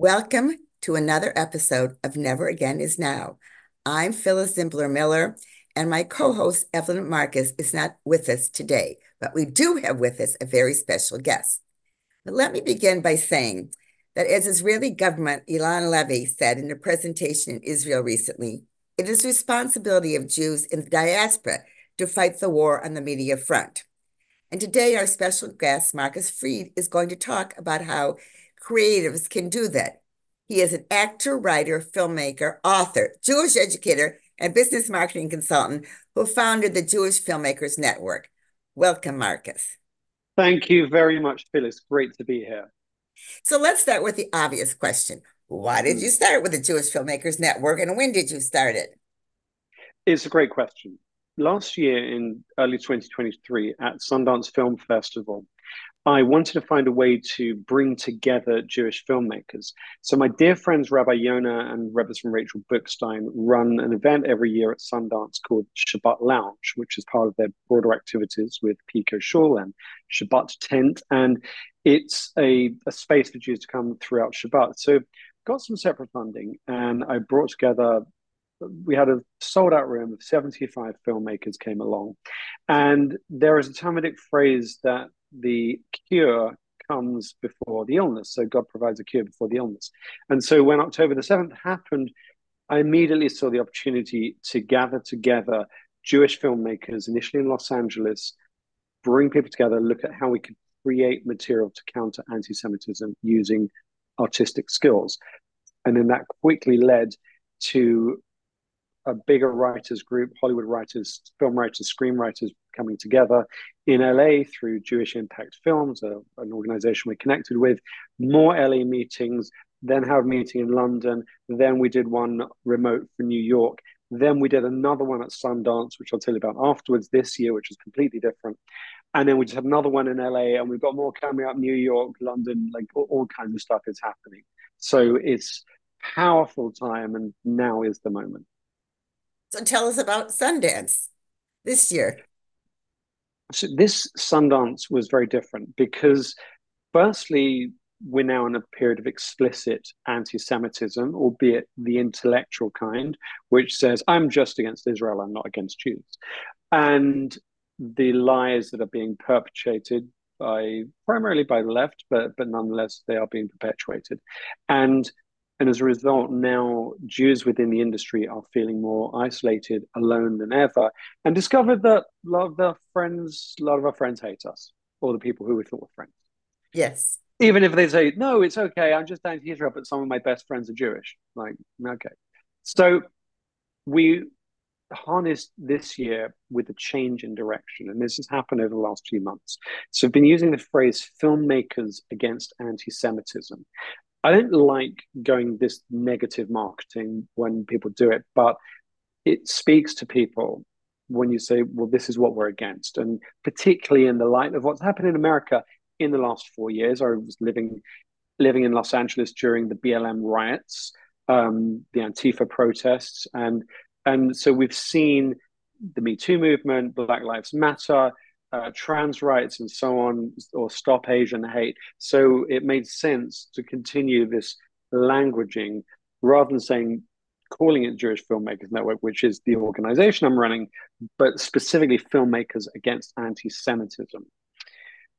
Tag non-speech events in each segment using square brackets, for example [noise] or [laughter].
Welcome to another episode of Never Again Is Now. I'm Phyllis Zimbler Miller, and my co host, Evelyn Markus, is not with us today, but we do have with us a very special guest. But let me begin by saying that as Israeli government Eylon Levy said in a presentation in Israel recently, it is responsibility of Jews in the diaspora to fight the war on the media front. And today, our special guest, Marcus Freed, is going to talk about how creatives can do that. He is an actor, writer, filmmaker, author, Jewish educator, and business marketing consultant who founded the Jewish Filmmakers Network. Welcome, Marcus. Thank you very much, Phyllis. Great to be here. So let's start with the obvious question. Why did hmm. you start with the Jewish Filmmakers Network and when did you start it? It's a great question. Last year in early 2023 at Sundance Film Festival, I wanted to find a way to bring together Jewish filmmakers. So my dear friends Rabbi Yona and Rebbetzin Rachel Bookstein run an event every year at Sundance called Shabbat Lounge, which is part of their broader activities with Pico Shul and Shabbat Tent. And it's a, a space for Jews to come throughout Shabbat. So got some separate funding and I brought together we had a sold out room of 75 filmmakers came along and there is a talmudic phrase that the cure comes before the illness. So God provides a cure before the illness. And so when October the 7th happened, I immediately saw the opportunity to gather together Jewish filmmakers, initially in Los Angeles, bring people together, look at how we could create material to counter anti Semitism using artistic skills. And then that quickly led to a bigger writers group, Hollywood writers, film writers, screenwriters coming together in LA through Jewish Impact Films, a, an organization we're connected with, more LA meetings, then had a meeting in London, then we did one remote for New York, then we did another one at Sundance, which I'll tell you about afterwards this year, which is completely different. And then we just had another one in LA, and we've got more coming up New York, London, like all, all kinds of stuff is happening. So it's powerful time, and now is the moment. So tell us about Sundance this year. So this Sundance was very different because, firstly, we're now in a period of explicit anti-Semitism, albeit the intellectual kind, which says I'm just against Israel, I'm not against Jews, and the lies that are being perpetrated by primarily by the left, but but nonetheless they are being perpetuated, and and as a result, now Jews within the industry are feeling more isolated, alone than ever, and discovered that a lot of their friends, a lot of our friends hate us, or the people who we thought were friends. Yes. Even if they say, no, it's okay, I'm just anti-Israel, but some of my best friends are Jewish. Like, okay. So we harnessed this year with a change in direction, and this has happened over the last few months. So I've been using the phrase filmmakers against anti-Semitism. I don't like going this negative marketing when people do it, but it speaks to people when you say, well, this is what we're against. And particularly in the light of what's happened in America in the last four years. I was living living in Los Angeles during the BLM riots, um, the Antifa protests, and and so we've seen the Me Too movement, Black Lives Matter, uh, trans rights and so on, or stop Asian hate. So it made sense to continue this languaging rather than saying, calling it Jewish Filmmakers Network, which is the organization I'm running, but specifically filmmakers against anti Semitism.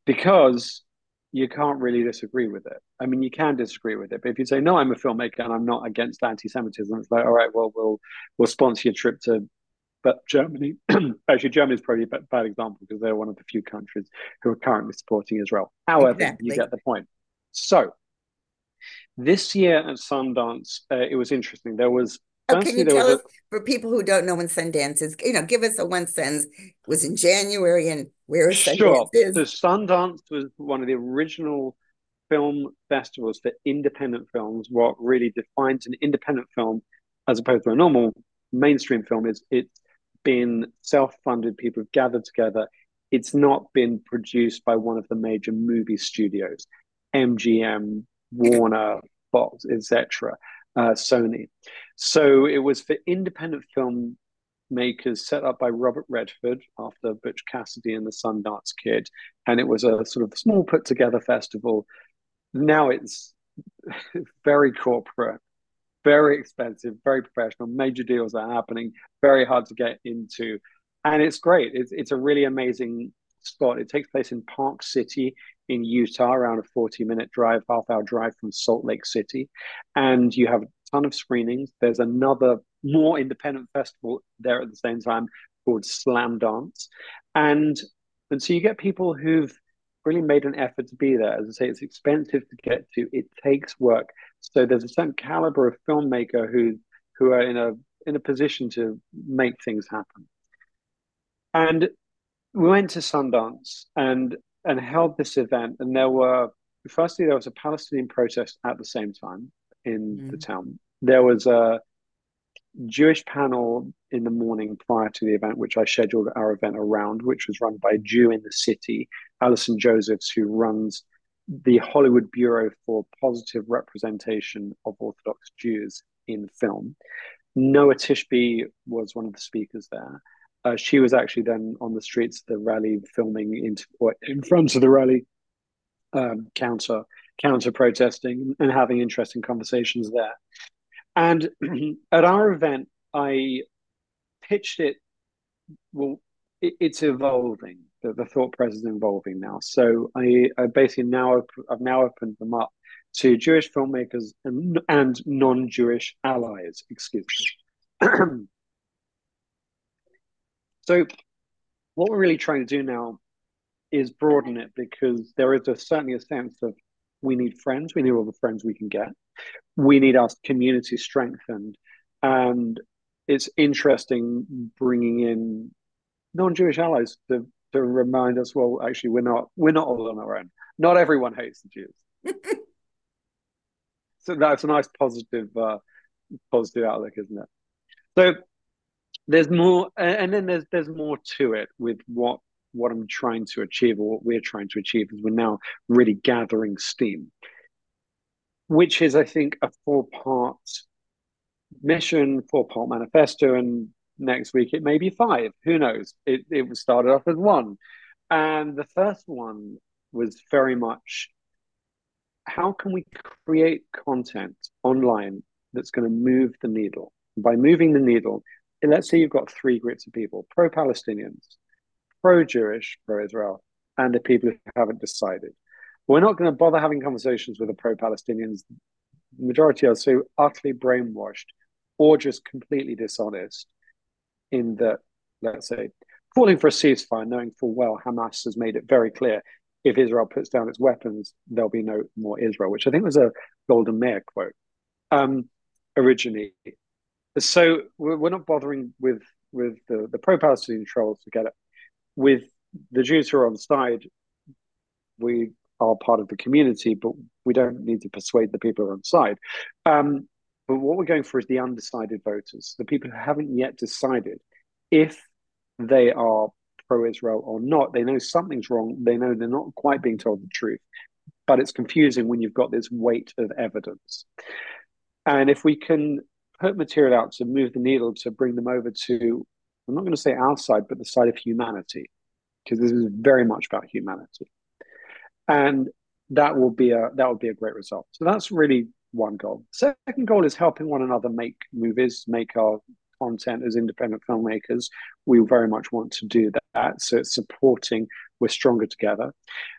Because you can't really disagree with it. I mean, you can disagree with it, but if you say no, I'm a filmmaker and I'm not against anti-Semitism, it's like, all right, well, we'll we'll sponsor your trip to but Germany, [clears throat] actually, Germany is probably a bad example because they're one of the few countries who are currently supporting Israel. However, exactly. you get the point. So, this year at Sundance, uh, it was interesting. There was Oh, can you tell us, a, for people who don't know when Sundance is, you know, give us a one sentence. It was in January and where is Sundance sure. is? So Sundance was one of the original film festivals for independent films. What really defines an independent film as opposed to a normal mainstream film is it's been self-funded. People have gathered together. It's not been produced by one of the major movie studios, MGM, Warner, Fox, etc., uh, Sony. So it was for independent filmmakers set up by Robert Redford after Butch Cassidy and the Sundance Kid, and it was a sort of small put together festival. Now it's [laughs] very corporate, very expensive, very professional. Major deals are happening, very hard to get into, and it's great. It's it's a really amazing spot. It takes place in Park City in Utah, around a 40 minute drive, half hour drive from Salt Lake City. And you have a ton of screenings. There's another more independent festival there at the same time called Slamdance, And, and so you get people who've really made an effort to be there. As I say, it's expensive to get to, it takes work. So there's a certain caliber of filmmaker who who are in a in a position to make things happen. And we went to Sundance and and held this event, and there were firstly there was a Palestinian protest at the same time in mm. the town. There was a Jewish panel in the morning prior to the event, which I scheduled our event around, which was run by a Jew in the city, Allison Josephs, who runs the Hollywood Bureau for Positive Representation of Orthodox Jews in Film. Noa Tishby was one of the speakers there. Uh, she was actually then on the streets of the rally filming into, in front of the rally, um, counter counter protesting and having interesting conversations there. And [clears throat] at our event, I pitched it. Well, it, it's evolving. The, the, thought process is evolving now. So I, I basically now I've now opened them up to Jewish filmmakers and, and non-Jewish allies. Excuse me. [clears throat] So, what we're really trying to do now is broaden it because there is a, certainly a sense of we need friends, we need all the friends we can get, we need our community strengthened, and it's interesting bringing in non-Jewish allies to to remind us, well, actually, we're not we're not all on our own. Not everyone hates the Jews. [laughs] so that's a nice positive uh, positive outlook, isn't it? So there's more and then there's there's more to it with what what i'm trying to achieve or what we're trying to achieve is we're now really gathering steam which is i think a four part mission four part manifesto and next week it may be five. Who knows? It, it started off as one. And the first one was very much how can we create content online that's going to move the needle? By moving the needle let's say you've got three groups of people pro Palestinians, pro Jewish, pro Israel, and the people who haven't decided. We're not going to bother having conversations with the pro Palestinians. The majority are so utterly brainwashed or just completely dishonest in that, let's say, calling for a ceasefire, knowing full well Hamas has made it very clear if Israel puts down its weapons, there'll be no more Israel, which I think was a Golda Meir quote um, originally so we're not bothering with with the, the pro-Palestinian trolls to get it. With the Jews who are on side, we are part of the community, but we don't need to persuade the people who are on side. Um, but what we're going for is the undecided voters, the people who haven't yet decided if they are pro-Israel or not. They know something's wrong. They know they're not quite being told the truth, but it's confusing when you've got this weight of evidence. And if we can put material out to move the needle to bring them over to i'm not going to say our side but the side of humanity because this is very much about humanity. And that will be a that will be a great result. So that's really one goal. Second goal is helping one another make movies make our content as independent filmmakers. We very much want to do that so it's supporting we're stronger together.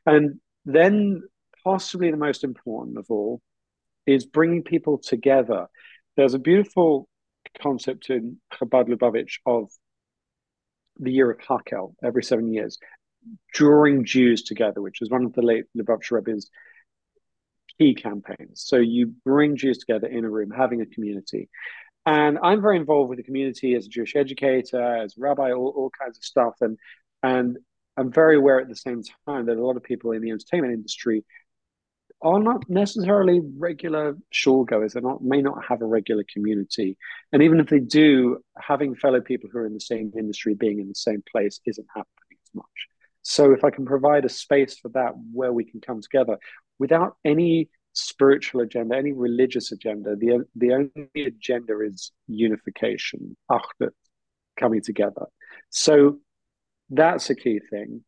And then possibly the most important of all is bringing people together. There's a beautiful concept in Chabad Lubavitch of the year of Hakhel every seven years, drawing Jews together, which is one of the late Lubavitch Rebbe's key campaigns. So you bring Jews together in a room, having a community. And I'm very involved with the community as a Jewish educator, as rabbi, all, all kinds of stuff. And and I'm very aware at the same time that a lot of people in the entertainment industry are not necessarily regular shul goers. They not may not have a regular community, and even if they do, having fellow people who are in the same industry, being in the same place, isn't happening as much. So if I can provide a space for that where we can come together without any spiritual agenda, any religious agenda, the the only agenda is unification, achdut, coming together. So that's a key thing.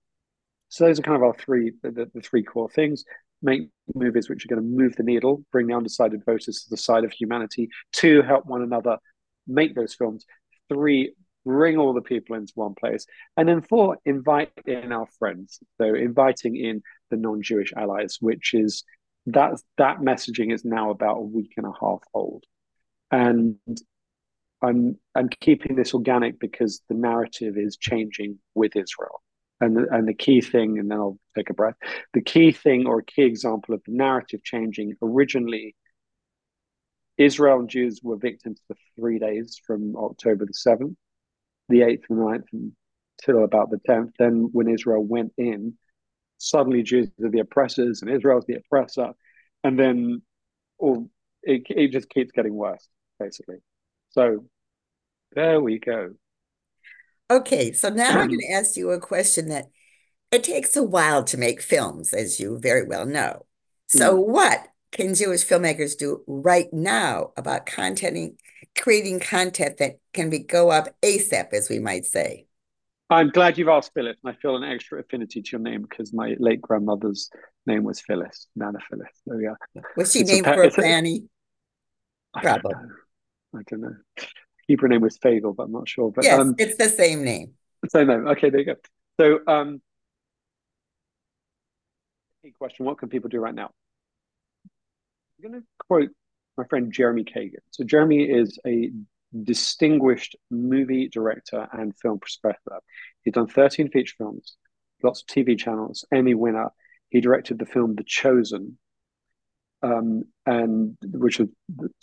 So those are kind of our three the, the three core things make movies which are going to move the needle, bring the undecided voters to the side of humanity. Two, help one another make those films. Three, bring all the people into one place. And then four, invite in our friends. So inviting in the non-Jewish allies, which is that that messaging is now about a week and a half old. And I'm I'm keeping this organic because the narrative is changing with Israel. And the, and the key thing, and then I'll take a breath. The key thing or key example of the narrative changing originally, Israel and Jews were victims for three days from October the 7th, the 8th and 9th until about the 10th. Then when Israel went in, suddenly Jews are the oppressors and Israel's the oppressor. And then all, it, it just keeps getting worse, basically. So there we go. Okay, so now I'm [clears throat] going to ask you a question that it takes a while to make films, as you very well know. So, mm. what can Jewish filmmakers do right now about content, creating content that can be go up ASAP, as we might say? I'm glad you've asked Phyllis, and I feel an extra affinity to your name because my late grandmother's name was Phyllis, Nana Phyllis. There we are. Was she it's named a, for a Fanny? Probably. I don't know. Hebrew name was Fagel, but I'm not sure. But yes, um, it's the same name. Same name. Okay, there you go. So, um, question: What can people do right now? I'm going to quote my friend Jeremy Kagan. So, Jeremy is a distinguished movie director and film professor. He's done 13 feature films, lots of TV channels, Emmy winner. He directed the film The Chosen, um, and which was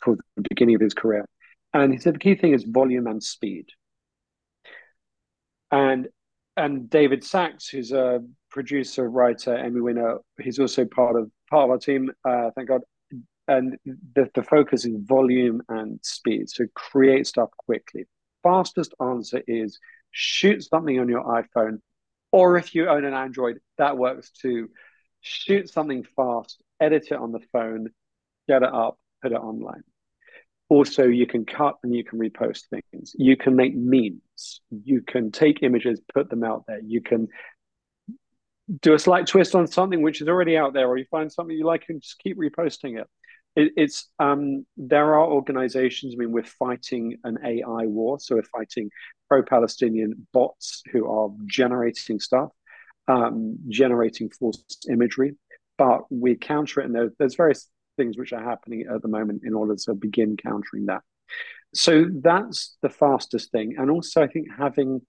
towards the beginning of his career. And he said the key thing is volume and speed. And and David Sachs, who's a producer, writer, Emmy winner, he's also part of part of our team. Uh, thank God. And the, the focus is volume and speed. So create stuff quickly. Fastest answer is shoot something on your iPhone, or if you own an Android, that works too. Shoot something fast, edit it on the phone, get it up, put it online also you can cut and you can repost things. You can make memes. You can take images put them out there. You can do a slight twist on something which is already out there or you find something you like and just keep reposting it, it it's um there are organizations i mean we're fighting an ai war so we're fighting pro-palestinian bots who are generating stuff um, generating false imagery but we counter it and there, there's various things which are happening at the moment in order to begin countering that. So that's the fastest thing. And also, I think having,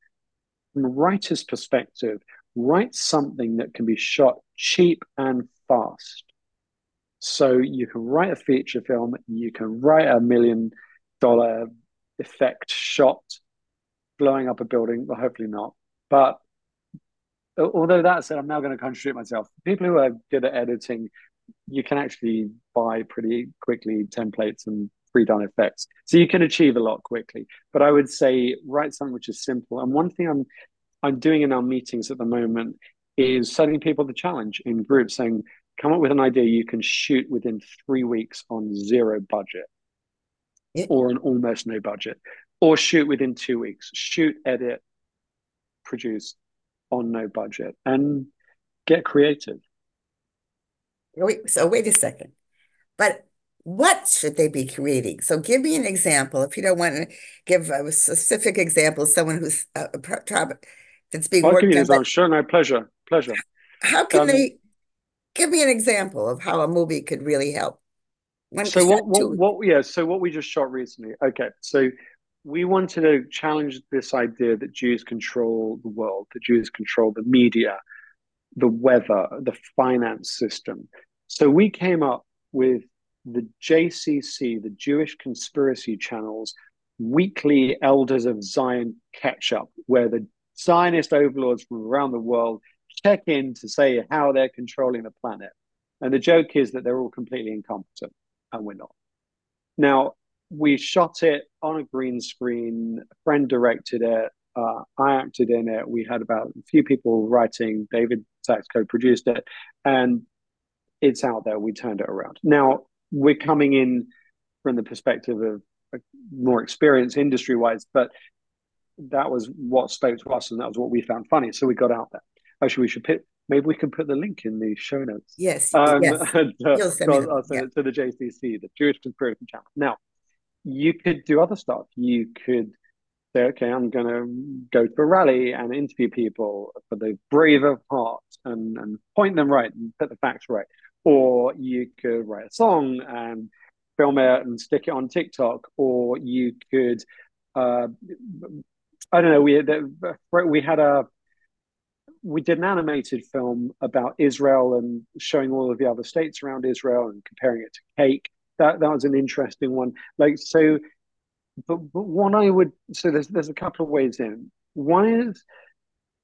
from a writer's perspective, write something that can be shot cheap and fast. So you can write a feature film, you can write a million dollar effect shot blowing up a building, well, hopefully not. But although that said, I'm now going to contradict myself. People who are good at editing you can actually buy pretty quickly templates and pre-done effects. So you can achieve a lot quickly. But I would say write something which is simple. And one thing I'm I'm doing in our meetings at the moment is setting people the challenge in groups saying, come up with an idea you can shoot within three weeks on zero budget yeah. or an almost no budget, or shoot within two weeks, shoot, edit, produce on no budget, and get creative. Wait, so wait a second. But what should they be creating? So give me an example. If you don't want to give a specific example, someone who's a uh, that's being I'll worked give you. Example. Sure, no pleasure, pleasure. How can um, they give me an example of how a movie could really help? So what, what, what, yeah, so what we just shot recently. Okay, so we wanted to challenge this idea that Jews control the world, that Jews control the media, the weather, the finance system. So we came up with the JCC, the Jewish Conspiracy Channel's weekly Elders of Zion catch up, where the Zionist overlords from around the world check in to say how they're controlling the planet. And the joke is that they're all completely incompetent, and we're not. Now, we shot it on a green screen, a friend directed it, uh, I acted in it. We had about a few people writing. David Sachs co-produced it, and it's out there. We turned it around. Now we're coming in from the perspective of more experience industry-wise, but that was what spoke to us, and that was what we found funny. So we got out there. Actually, we should put maybe we can put the link in the show notes. Yes, um, yes. [laughs] And, uh, You'll send the, yeah. to the JCC, the Jewish Conspiracy Channel. Now, you could do other stuff. You could say, okay, I'm going to go to a rally and interview people for the brave of heart and, and point them right and put the facts right. Or you could write a song and film it and stick it on TikTok. Or you could, uh, I don't know, we we had a, we did an animated film about Israel and showing all of the other states around Israel and comparing it to cake. That that was an interesting one. Like so, but, but what I would so there's there's a couple of ways in. One is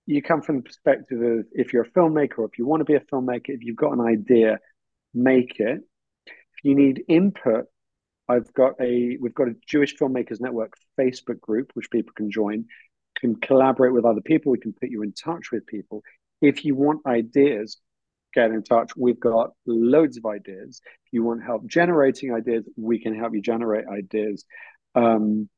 you come from the perspective of if you're a filmmaker or if you want to be a filmmaker, if you've got an idea, make it. If you need input, I've got a we've got a Jewish Filmmakers Network Facebook group which people can join, can collaborate with other people. We can put you in touch with people. If you want ideas, get in touch. We've got loads of ideas. If you want help generating ideas, we can help you generate ideas. Um,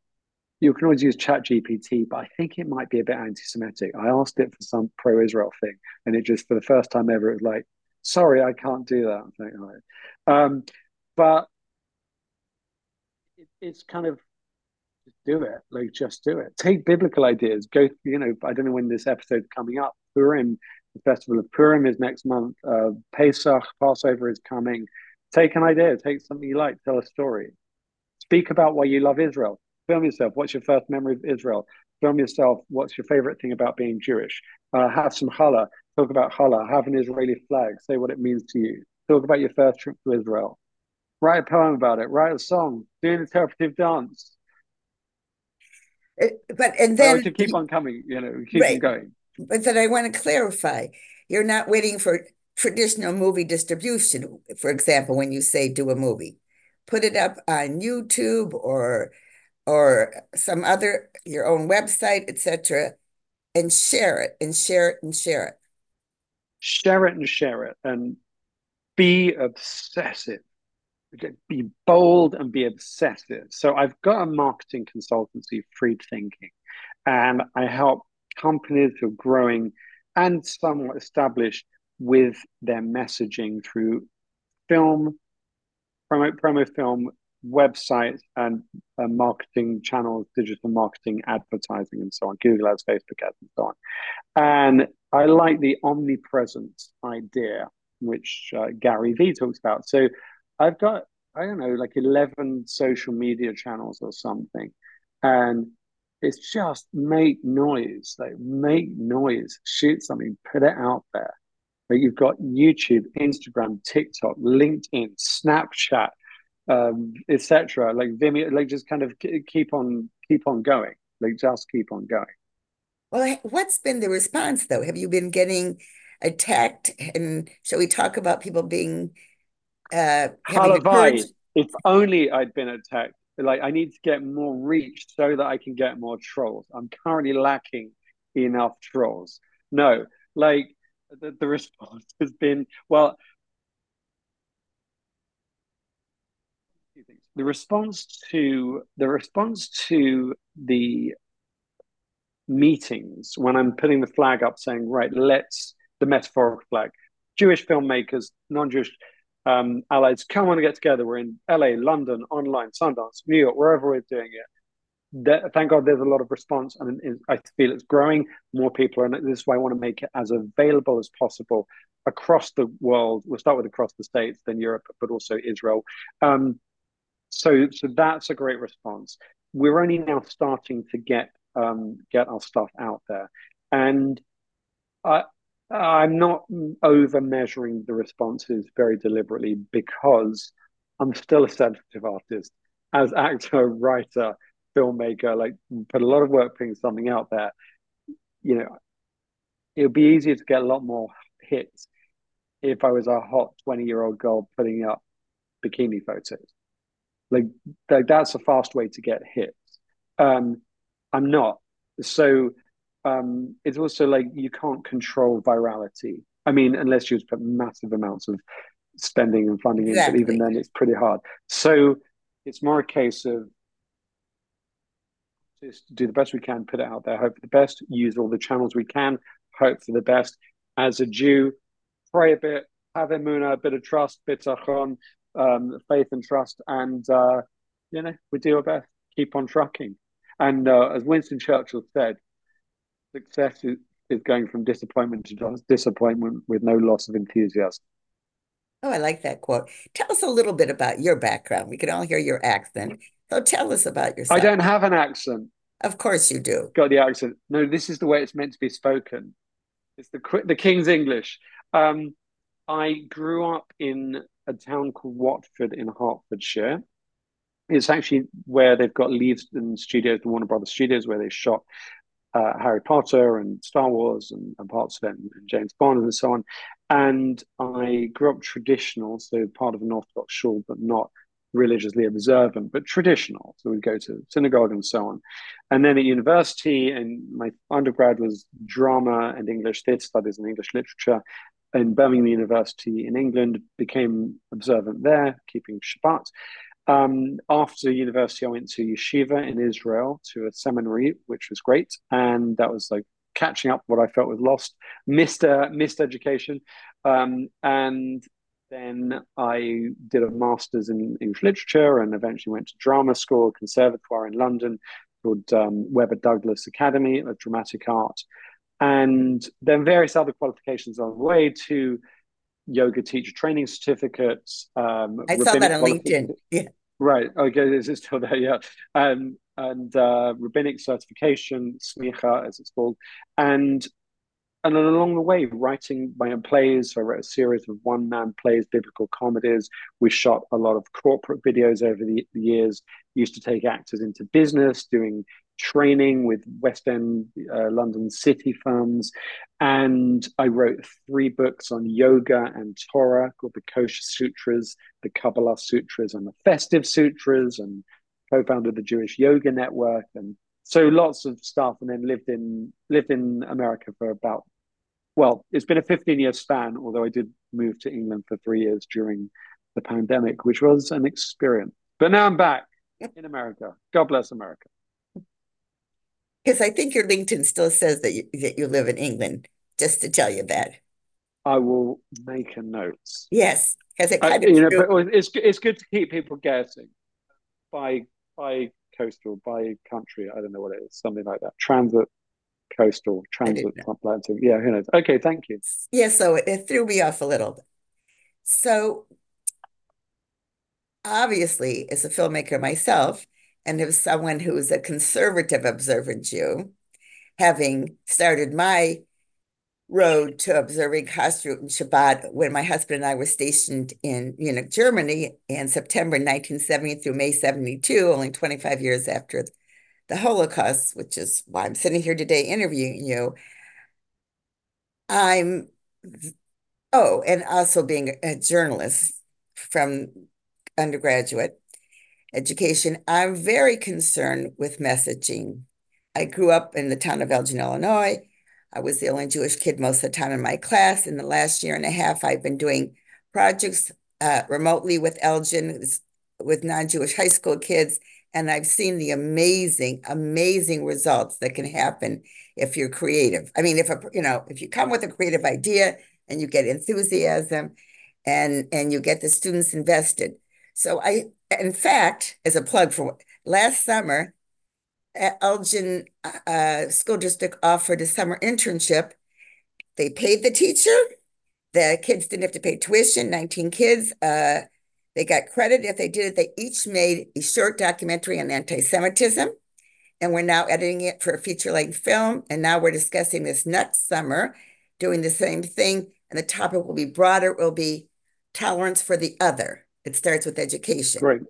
you can always use Chat GPT, but I think it might be a bit anti-Semitic. I asked it for some pro-Israel thing, and it just for the first time ever, it was like, "Sorry, I can't do that." Um, but it, it's kind of do it. Like, just do it. Take biblical ideas. Go. You know, I don't know when this episode's coming up. Purim, the festival of Purim is next month. Uh, Pesach, Passover is coming. Take an idea. Take something you like. Tell a story. Speak about why you love Israel. Film yourself. What's your first memory of Israel? Film yourself. What's your favorite thing about being Jewish? Uh, have some challah. Talk about challah. Have an Israeli flag. Say what it means to you. Talk about your first trip to Israel. Write a poem about it. Write a song. Do an interpretive dance. But and then to keep on coming, you know, keep right. on going. But then I want to clarify: you're not waiting for traditional movie distribution. For example, when you say do a movie, put it up on YouTube or or some other your own website, etc., and share it and share it and share it. Share it and share it and be obsessive. Be bold and be obsessive. So I've got a marketing consultancy, Freed Thinking, and I help companies who are growing and somewhat established with their messaging through film, promo, promo film, websites, and uh, marketing channels, digital marketing, advertising, and so on, Google ads, Facebook ads, and so on. And I like the omnipresence idea, which uh, Gary Vee talks about. So I've got, I don't know, like 11 social media channels or something. And it's just make noise, like make noise, shoot something, put it out there. Like you've got YouTube, Instagram, TikTok, LinkedIn, Snapchat, um, etc. Like Vimeo, like just kind of keep on, keep on going. Like just keep on going. Well, what's been the response though? Have you been getting attacked? And shall we talk about people being uh, Halavai, if only I'd been attacked like I need to get more reach so that I can get more trolls. I'm currently lacking enough trolls. No, like the, the response has been well. The response to the response to the meetings when I'm putting the flag up saying, right, let's the metaphorical flag, Jewish filmmakers, non-Jewish um, allies come on and get together. We're in LA, London, online, Sundance, New York, wherever we're doing it. That, thank God there's a lot of response, and I feel it's growing. More people and this is why I want to make it as available as possible across the world. We'll start with across the states, then Europe, but also Israel. Um, so, so that's a great response. We're only now starting to get um, get our stuff out there, and I, I'm not over measuring the responses very deliberately because I'm still a sensitive artist. As actor, writer, filmmaker, like put a lot of work putting something out there. You know, it would be easier to get a lot more hits if I was a hot 20 year old girl putting up bikini photos. Like, like that's a fast way to get hits. Um, I'm not. So um, it's also like you can't control virality. I mean, unless you put massive amounts of spending and funding exactly. into it, even then it's pretty hard. So it's more a case of just do the best we can, put it out there, hope for the best, use all the channels we can, hope for the best. as a Jew, pray a bit, have emuna, a bit of trust, bitachon, um, faith and trust, and uh, you know we do our best, keep on trucking. And uh, as Winston Churchill said, success is, is going from disappointment to disappointment with no loss of enthusiasm. Oh, I like that quote. Tell us a little bit about your background. We can all hear your accent. So tell us about yourself. I don't have an accent. Of course you do. Got the accent. No, this is the way it's meant to be spoken. It's the the King's English. Um, I grew up in a town called Watford in Hertfordshire. It's actually where they've got Leavesden Studios, the Warner Brothers Studios, where they shot uh, Harry Potter and Star Wars and, and parts of it, and, and, James Bond and so on. And I grew up traditional, so part of an Orthodox shul, but not religiously observant, but traditional. So we'd go to synagogue and so on. And then at university, and my undergrad was drama and English theatre studies and English literature in Birmingham University in England, became observant there, keeping Shabbat. Um, after university, I went to yeshiva in Israel to a seminary, which was great, and that was like catching up what I felt was lost, missed uh, missed education, um, and then I did a master's in English literature, and eventually went to drama school, conservatoire in London, called um, Webber Douglas Academy of Dramatic Art, and then various other qualifications on the way to yoga teacher training certificates. Um, I saw that on LinkedIn. [laughs] Yeah. Right. Okay. Is it still there. Yeah. Um, and uh, rabbinic certification, smicha, as it's called, and and along the way, writing my own plays. I wrote a series of one-man plays, biblical comedies. We shot a lot of corporate videos over the, the years. Used to take actors into business, doing training with West End uh, London city firms. And I wrote three books on yoga and Torah called the Kosher Sutras, the Kabbalah Sutras, and the Festive Sutras, and co founded the Jewish Yoga Network. And so lots of stuff. And then lived in lived in America for about, well, it's been a 15 year span, although I did move to England for three years during the pandemic, which was an experience. But now I'm back in America. God bless America. Because I think your LinkedIn still says that you, that you live in England, just to tell you that. I will make a note. Yes, because it kind I, of you know, it's it's good to keep people guessing by by coastal, by country. I don't know what it is, something like that. Transit, coastal, transit, Atlantic. Yeah, who knows? Okay, thank you. Yeah, so it, it threw me off a little. So obviously, as a filmmaker myself, and as someone who is a conservative observant Jew, having started my road to observing Kashrut and Shabbat when my husband and I were stationed in Munich, Germany in September 1970 through May 72, only 25 years after the Holocaust, which is why I'm sitting here today interviewing you. I'm, oh, and also being a journalist from undergraduate education, I'm very concerned with messaging. I grew up in the town of Elgin, Illinois. I was the only Jewish kid most of the time in my class. In the last year and a half, I've been doing projects uh, remotely with Elgin, with non-Jewish high school kids, and I've seen the amazing, amazing results that can happen if you're creative. I mean, if a you know, if you come with a creative idea and you get enthusiasm, and and you get the students invested. So I in fact, as a plug for last summer, Elgin uh, School District offered a summer internship. They paid the teacher. The kids didn't have to pay tuition, 19 kids. Uh, they got credit if they did it. They each made a short documentary on anti Semitism. And we're now editing it for a feature length film. And now we're discussing this next summer, doing the same thing. And the topic will be broader, it will be tolerance for the other. It starts with education. Right.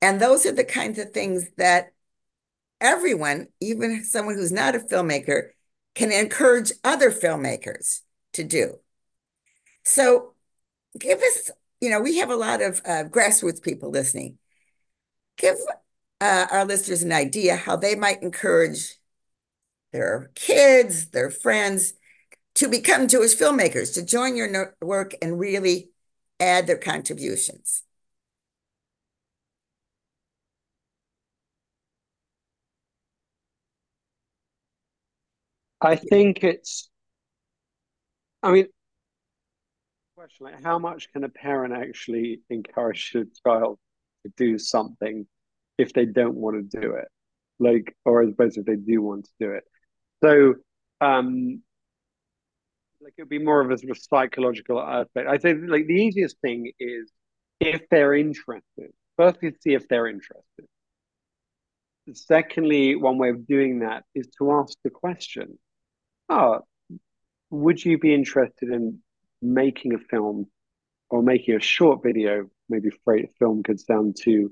And those are the kinds of things that everyone, even someone who's not a filmmaker, can encourage other filmmakers to do. So give us, you know, we have a lot of uh, grassroots people listening. Give uh, our listeners an idea how they might encourage their kids, their friends to become Jewish filmmakers, to join your work and really add their contributions. I think it's I mean, question like how much can a parent actually encourage a child to do something if they don't want to do it? Like, or as opposed if they do want to do it. So, um, like it would be more of a sort of psychological aspect. I think like the easiest thing is if they're interested. Firstly, see if they're interested. Secondly, one way of doing that is to ask the question, oh, would you be interested in making a film or making a short video? Maybe a film could sound too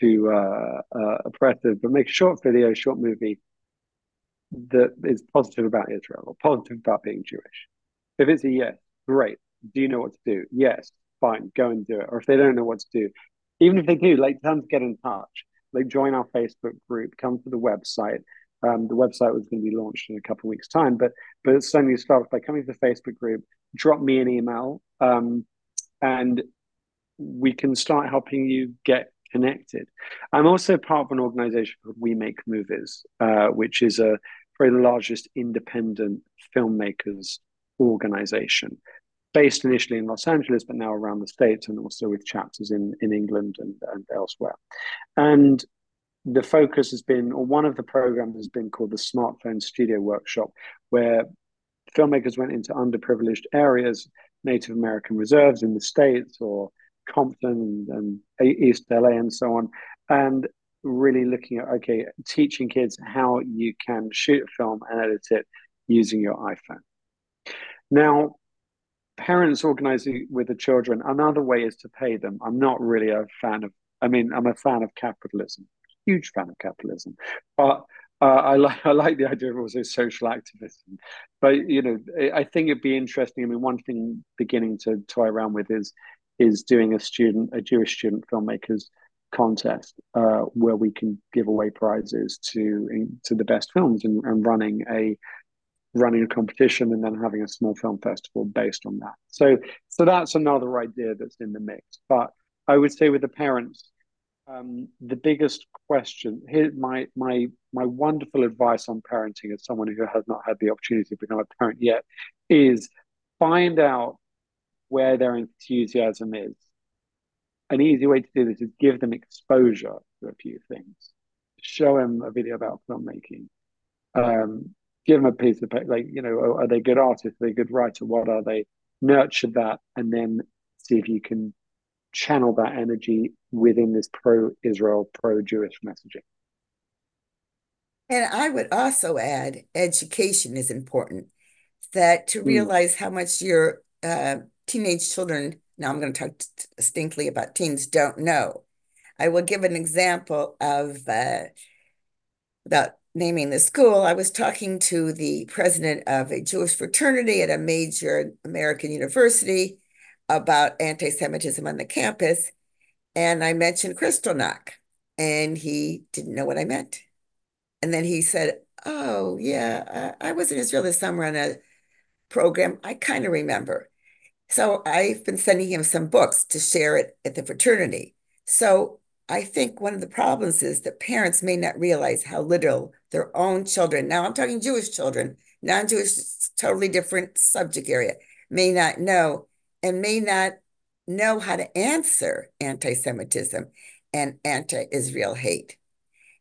too uh, uh, oppressive, but make a short video, short movie that is positive about Israel or positive about being Jewish. If it's a yes, great. Do you know what to do? Yes, fine, go and do it. Or if they don't know what to do, even if they do, like tell them to get in touch. Like join our Facebook group, come to the website. Um, the website was going to be launched in a couple of weeks' time, but but certainly start by coming to the Facebook group, drop me an email, um, and we can start helping you get connected. I'm also part of an organization called We Make Movies, uh, which is a the largest independent filmmakers organization based initially in Los Angeles, but now around the States and also with chapters in, in England and, and elsewhere. And the focus has been, or one of the programs has been called the Smartphone Studio Workshop, where filmmakers went into underprivileged areas, Native American reserves in the States or Compton and East LA and so on, and really looking at, okay, teaching kids how you can shoot a film and edit it using your iPhone. Now, parents organizing with the children, another way is to pay them. I'm not really a fan of, I mean, I'm a fan of capitalism, huge fan of capitalism, but uh, I like [laughs] I like the idea of also social activism, but you know I think it'd be interesting. I mean, one thing beginning to toy around with is is doing a student a Jewish student filmmakers contest uh, where we can give away prizes to to the best films and, and running a running a competition and then having a small film festival based on that. So so that's another idea that's in the mix. But I would say with the parents, um, the biggest question here, my my my wonderful advice on parenting as someone who has not had the opportunity to become a parent yet is find out where their enthusiasm is. An easy way to do this is give them exposure to a few things. Show them a video about filmmaking. Um, give them a piece of like you know are they good artists are they good writer what are they nurture that and then see if you can channel that energy within this pro-israel pro-jewish messaging and i would also add education is important that to hmm. realize mm. how much your uh, teenage children now i'm going to talk distinctly about teens don't know i will give an example of uh, about naming the school, I was talking to the president of a Jewish fraternity at a major American university about anti Semitism on the campus. And I mentioned Kristallnacht, and he didn't know what I meant. And then he said, Oh, yeah, I was in Israel this summer on a program. I kind of remember. So I've been sending him some books to share it at the fraternity. So I think one of the problems is that parents may not realize how little their own children, now I'm talking Jewish children, non Jewish, totally different subject area, may not know and may not know how to answer anti Semitism and anti Israel hate.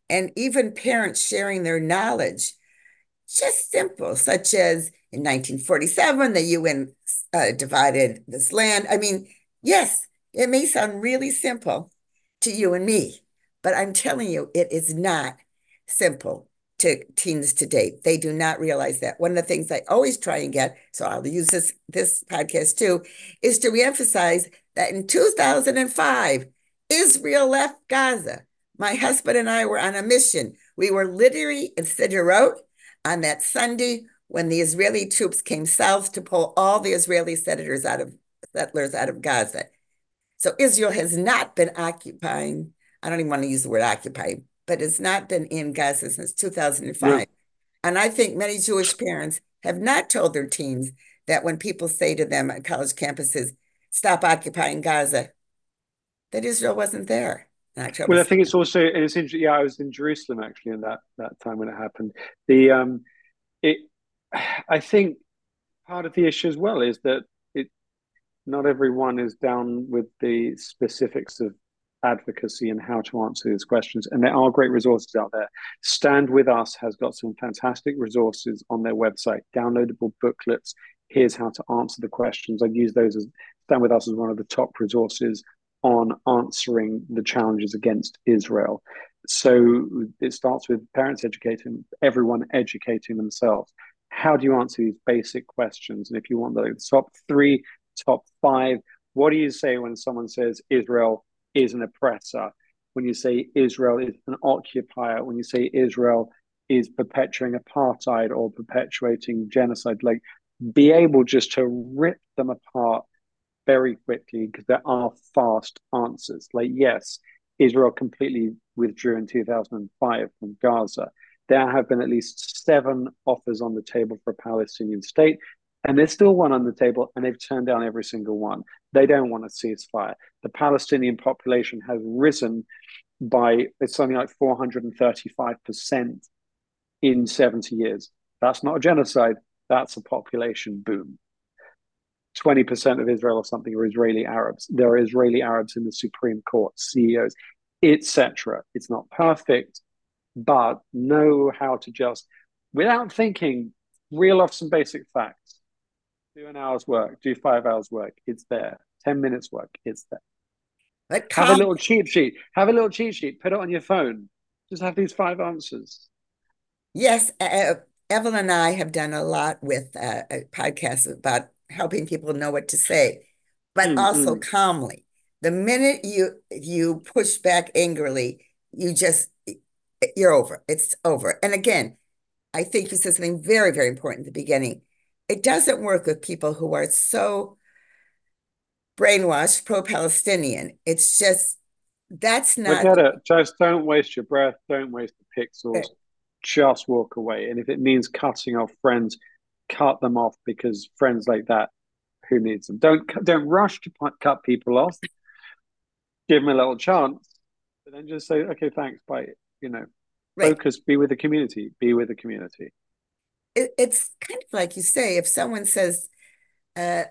And even parents sharing their knowledge, just simple, such as in 1947, the UN uh, divided this land. I mean, yes, it may sound really simple to you and me. But I'm telling you, it is not simple to teens today. They do not realize that. One of the things I always try and get, so I'll use this this podcast too, is to reemphasize that in 2005, Israel left Gaza. My husband and I were on a mission. We were literally in Sderot on that Sunday when the Israeli troops came south to pull all the Israeli settlers out of settlers out of Gaza. So Israel has not been occupying, I don't even want to use the word occupy, but it's not been in Gaza since 2005. Yeah. And I think many Jewish parents have not told their teens that when people say to them at college campuses, stop occupying Gaza, that Israel wasn't there. Actually, Well, I think it's also it's interesting. Yeah, I was in Jerusalem actually in that that time when it happened. The um, it, [sighs] I think part of the issue as well is that it not everyone is down with the specifics of advocacy and how to answer these questions. And there are great resources out there. Stand With Us has got some fantastic resources on their website, downloadable booklets. Here's how to answer the questions. I use those as Stand With Us as one of the top resources on answering the challenges against Israel. So it starts with parents educating, everyone educating themselves. How do you answer these basic questions? And if you want the top three, top five, what do you say when someone says Israel is an oppressor, when you say Israel is an occupier, when you say Israel is perpetuating apartheid or perpetuating genocide, like be able just to rip them apart very quickly because there are fast answers. Like, yes, Israel completely withdrew in 2005 from Gaza. There have been at least seven offers on the table for a Palestinian state. And there's still one on the table, and they've turned down every single one. They don't want a ceasefire. The Palestinian population has risen by it's something like 435% in 70 years. That's not a genocide, that's a population boom. 20% of Israel or something are Israeli Arabs. There are Israeli Arabs in the Supreme Court, CEOs, etc. It's not perfect, but know how to just, without thinking, reel off some basic facts do an hour's work, do five hours work, it's there. 10 minutes work, it's there. Like have a little cheat sheet. Have a little cheat sheet. Put it on your phone. Just have these five answers. Yes, uh, Evelyn and I have done a lot with uh, podcasts about helping people know what to say, but mm, also calmly. The minute you you push back angrily, you just you're over. It's over. And again, I think you said something very very important at the beginning it doesn't work with people who are so brainwashed pro-Palestinian. It's just that's not. Forget it. Just don't waste your breath. Don't waste the pixels. Just walk away. And if it means cutting off friends, cut them off because friends like that, who needs them? Don't don't rush to cut people off. Give them a little chance, but then just say, okay, thanks, bye. You know, right. focus. Be with the community. Be with the community it, it's kind of like you say, if someone says, uh,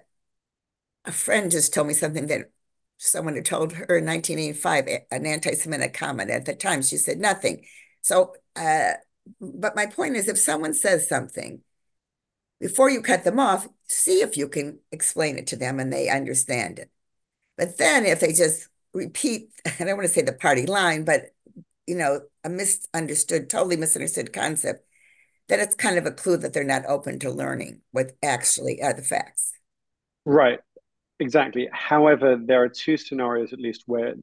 a friend just told me something that someone had told her in 1985, an anti-Semitic comment. At the time, she said nothing. So, uh, but my point is, if someone says something, before you cut them off, see if you can explain it to them and they understand it. But then if they just repeat, [laughs] I don't want to say the party line, but you know, a misunderstood, totally misunderstood concept, then it's kind of a clue that they're not open to learning what actually are the facts. Right, exactly. However, there are two scenarios at least where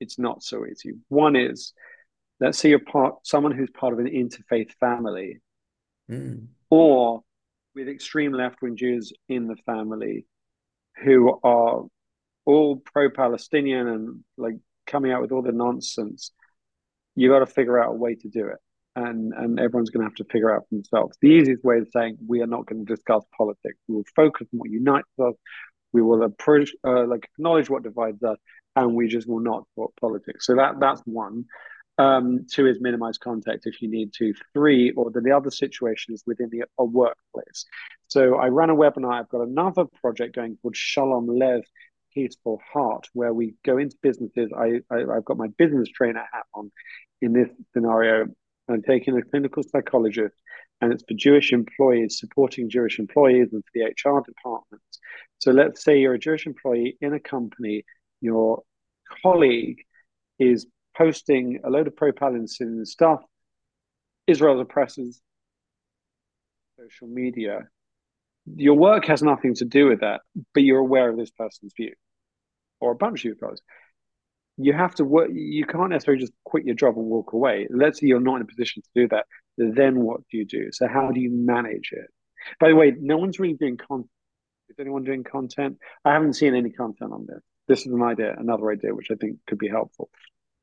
it's not so easy. One is, let's say you're part someone who's part of an interfaith family, mm. or with extreme left-wing Jews in the family who are all pro-Palestinian and like coming out with all the nonsense. You got to figure out a way to do it and and everyone's going to have to figure out for themselves. The easiest way is saying we are not going to discuss politics. We will focus on what unites us. We will approach, uh, like acknowledge what divides us, and we just will not talk politics. So that that's one. Um, two is minimize contact if you need to. Three, or the, the other situation is within the, a workplace. So I ran a webinar. I've got another project going called Shalom Lev, Peaceful Heart, where we go into businesses. I, I I've got my business trainer hat on in this scenario and taking a clinical psychologist, and it's for Jewish employees, supporting Jewish employees and for the HR departments. So let's say you're a Jewish employee in a company, your colleague is posting a load of pro-Palestinian stuff, Israel's oppressors, social media. Your work has nothing to do with that, but you're aware of this person's view, or a bunch of you guys you have to work. You can't necessarily just quit your job and walk away. Let's say you're not in a position to do that. Then what do you do? So how do you manage it? By the way, no one's really doing content. Is anyone doing content? I haven't seen any content on this. This is an idea, another idea, which I think could be helpful.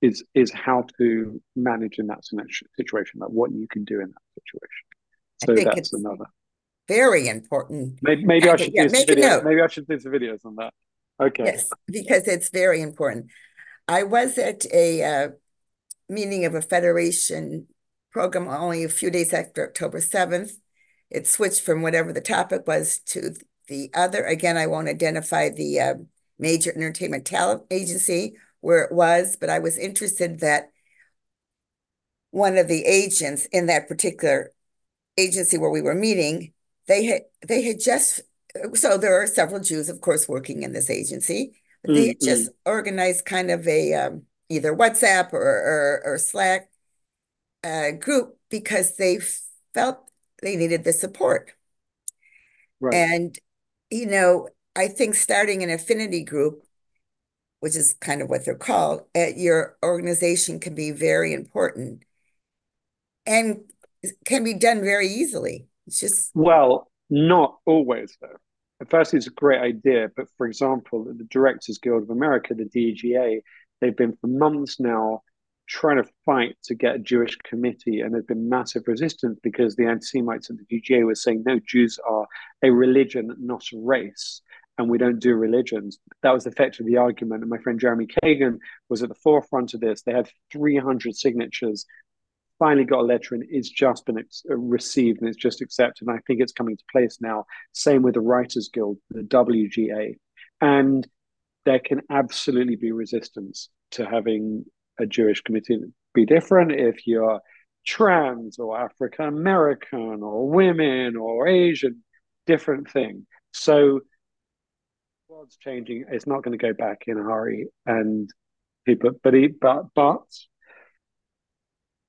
Is is how to manage in that situation, like what you can do in that situation. So that's another very important. Maybe, maybe I should yeah, do some videos. Maybe I should do some videos on that. Okay. Yes, because it's very important. I was at a uh, meeting of a federation program only a few days after October 7th, it switched from whatever the topic was to the other. Again, I won't identify the uh, major entertainment talent agency where it was, but I was interested that one of the agents in that particular agency where we were meeting, they had they had just so there are several Jews, of course, working in this agency. They mm-hmm. just organized kind of a um, either WhatsApp or or, or Slack uh, group because they felt they needed the support. Right. And you know, I think starting an affinity group, which is kind of what they're called, at your organization can be very important and can be done very easily. It's just well, not always though. At first, it's a great idea, but for example, the Directors Guild of America, the DGA, they've been for months now trying to fight to get a Jewish committee, and there's been massive resistance because the anti-Semites at the DGA were saying, no, Jews are a religion, not a race, and we don't do religions. That was effectively the argument, and my friend Jeremy Kagan was at the forefront of this. They had 300 signatures finally got a letter and it's just been uh, received and it's just accepted. And I think it's coming to place now. Same with the Writers Guild, the WGA. And there can absolutely be resistance to having a Jewish committee be different if you're trans or African American or women or Asian, different thing. So world's changing. It's not going to go back in a hurry. And people, but but but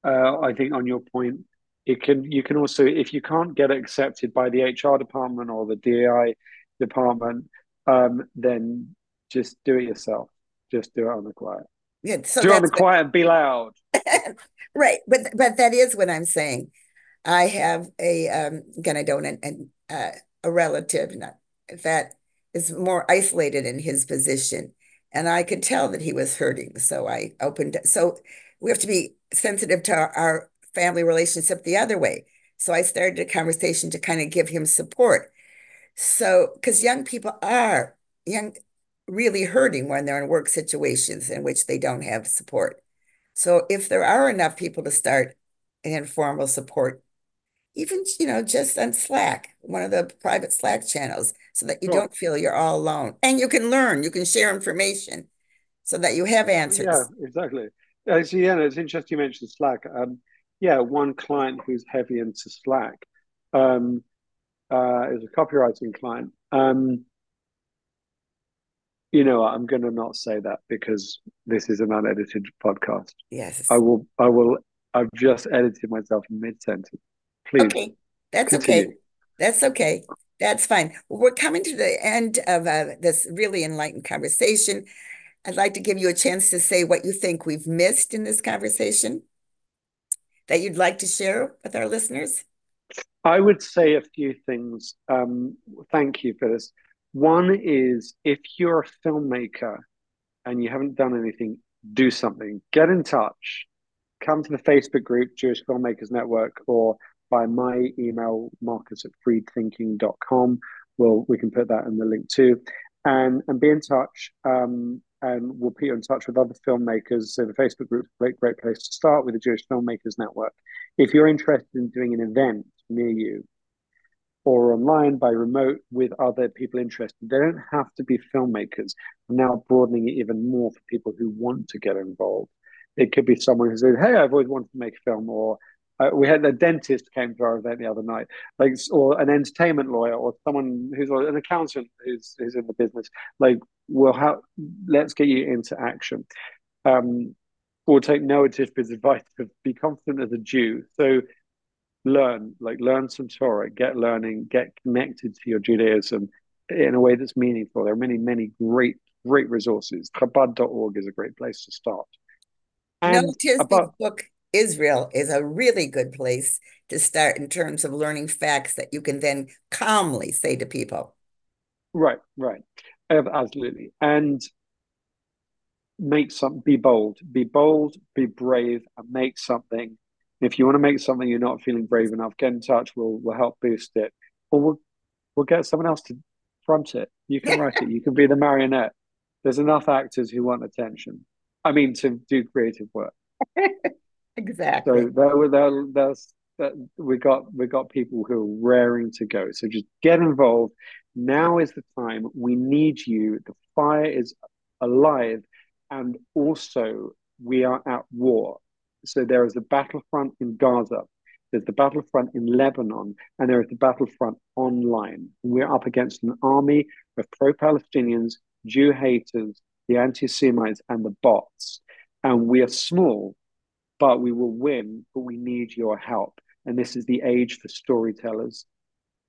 uh, I think on your point, it can you can also if you can't get it accepted by the HR department or the DI department, um, then just do it yourself. Just do it on the quiet. Yeah, so do it on the quiet and be loud. [laughs] right, but but that is what I'm saying. I have a um, again, I don't and uh, a relative not, that is more isolated in his position, and I could tell that he was hurting. So I opened. So we have to be sensitive to our, our family relationship the other way. So I started a conversation to kind of give him support. So, because young people are young, really hurting when they're in work situations in which they don't have support. So, if there are enough people to start an informal support, even you know, just on Slack, one of the private Slack channels, so that you sure. don't feel you're all alone, and you can learn, you can share information, so that you have answers. Yeah, exactly. Actually, yeah, it's interesting you mentioned Slack. Um, yeah, one client who's heavy into Slack um, uh, is a copywriting client. Um, you know, I'm going to not say that because this is an unedited podcast. Yes, I will. I will. I've just edited myself mid sentence. Please. Okay, that's continue. okay. That's okay. That's fine. We're coming to the end of uh, this really enlightened conversation. I'd like to give you a chance to say what you think we've missed in this conversation that you'd like to share with our listeners. I would say a few things. Um, thank you for this. One is if you're a filmmaker and you haven't done anything, do something. Get in touch. Come to the Facebook group, Jewish Filmmakers Network, or by my email, marcus at freedthinking.com. We'll, we can put that in the link too. And, and be in touch. Um, and we'll put you in touch with other filmmakers. So the Facebook group is a great, great place to start with the Jewish Filmmakers Network. If you're interested in doing an event near you or online by remote with other people interested, they don't have to be filmmakers. I'm now broadening it even more for people who want to get involved. It could be someone who says, "Hey, I've always wanted to make a film," or uh, we had a dentist came to our event the other night, like or an entertainment lawyer or someone who's an accountant who's who's in the business. Like, we'll have let's get you into action. Um, we'll take Noa Tishby's advice to be confident as a Jew. So learn, like learn some Torah, get learning, get connected to your Judaism in a way that's meaningful. There are many, many great, great resources. Chabad.org is a great place to start. And Noa Tishby's book Israel is a really good place to start in terms of learning facts that you can then calmly say to people. Right, right. Absolutely. And make some be bold. Be bold, be brave, and make something. If you want to make something you're not feeling brave enough, get in touch. We'll we'll help boost it. Or we'll we'll get someone else to front it. You can write it. You can be the marionette. There's enough actors who want attention. I mean to do creative work. [laughs] Exactly. So that, that, that's that we got we got people who are raring to go. So just get involved. Now is the time. We need you. The fire is alive, and also we are at war. So there is a battlefront in Gaza. There's the battlefront in Lebanon, and there is the battlefront online. We're up against an army of pro-Palestinians, Jew haters, the anti-Semites, and the bots. And we are small, but we will win. But we need your help and this is the age for storytellers.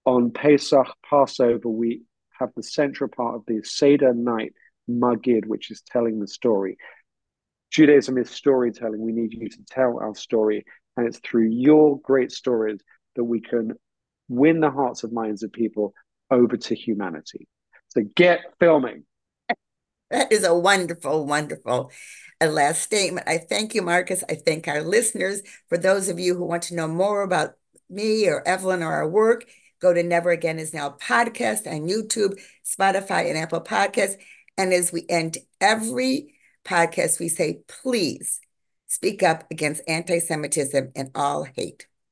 On Pesach, Passover, we have the central part of the Seder night, Magid, which is telling the story. Judaism is storytelling. We need you to tell our story. And it's through your great stories that we can win the hearts and minds of people over to humanity. So get filming. That is a wonderful, wonderful a last statement. I thank you, Marcus. I thank our listeners. For those of you who want to know more about me or Evelyn or our work, go to Never Again Is Now podcast on YouTube, Spotify, and Apple Podcasts. And as we end every podcast, we say, please speak up against anti Semitism and all hate.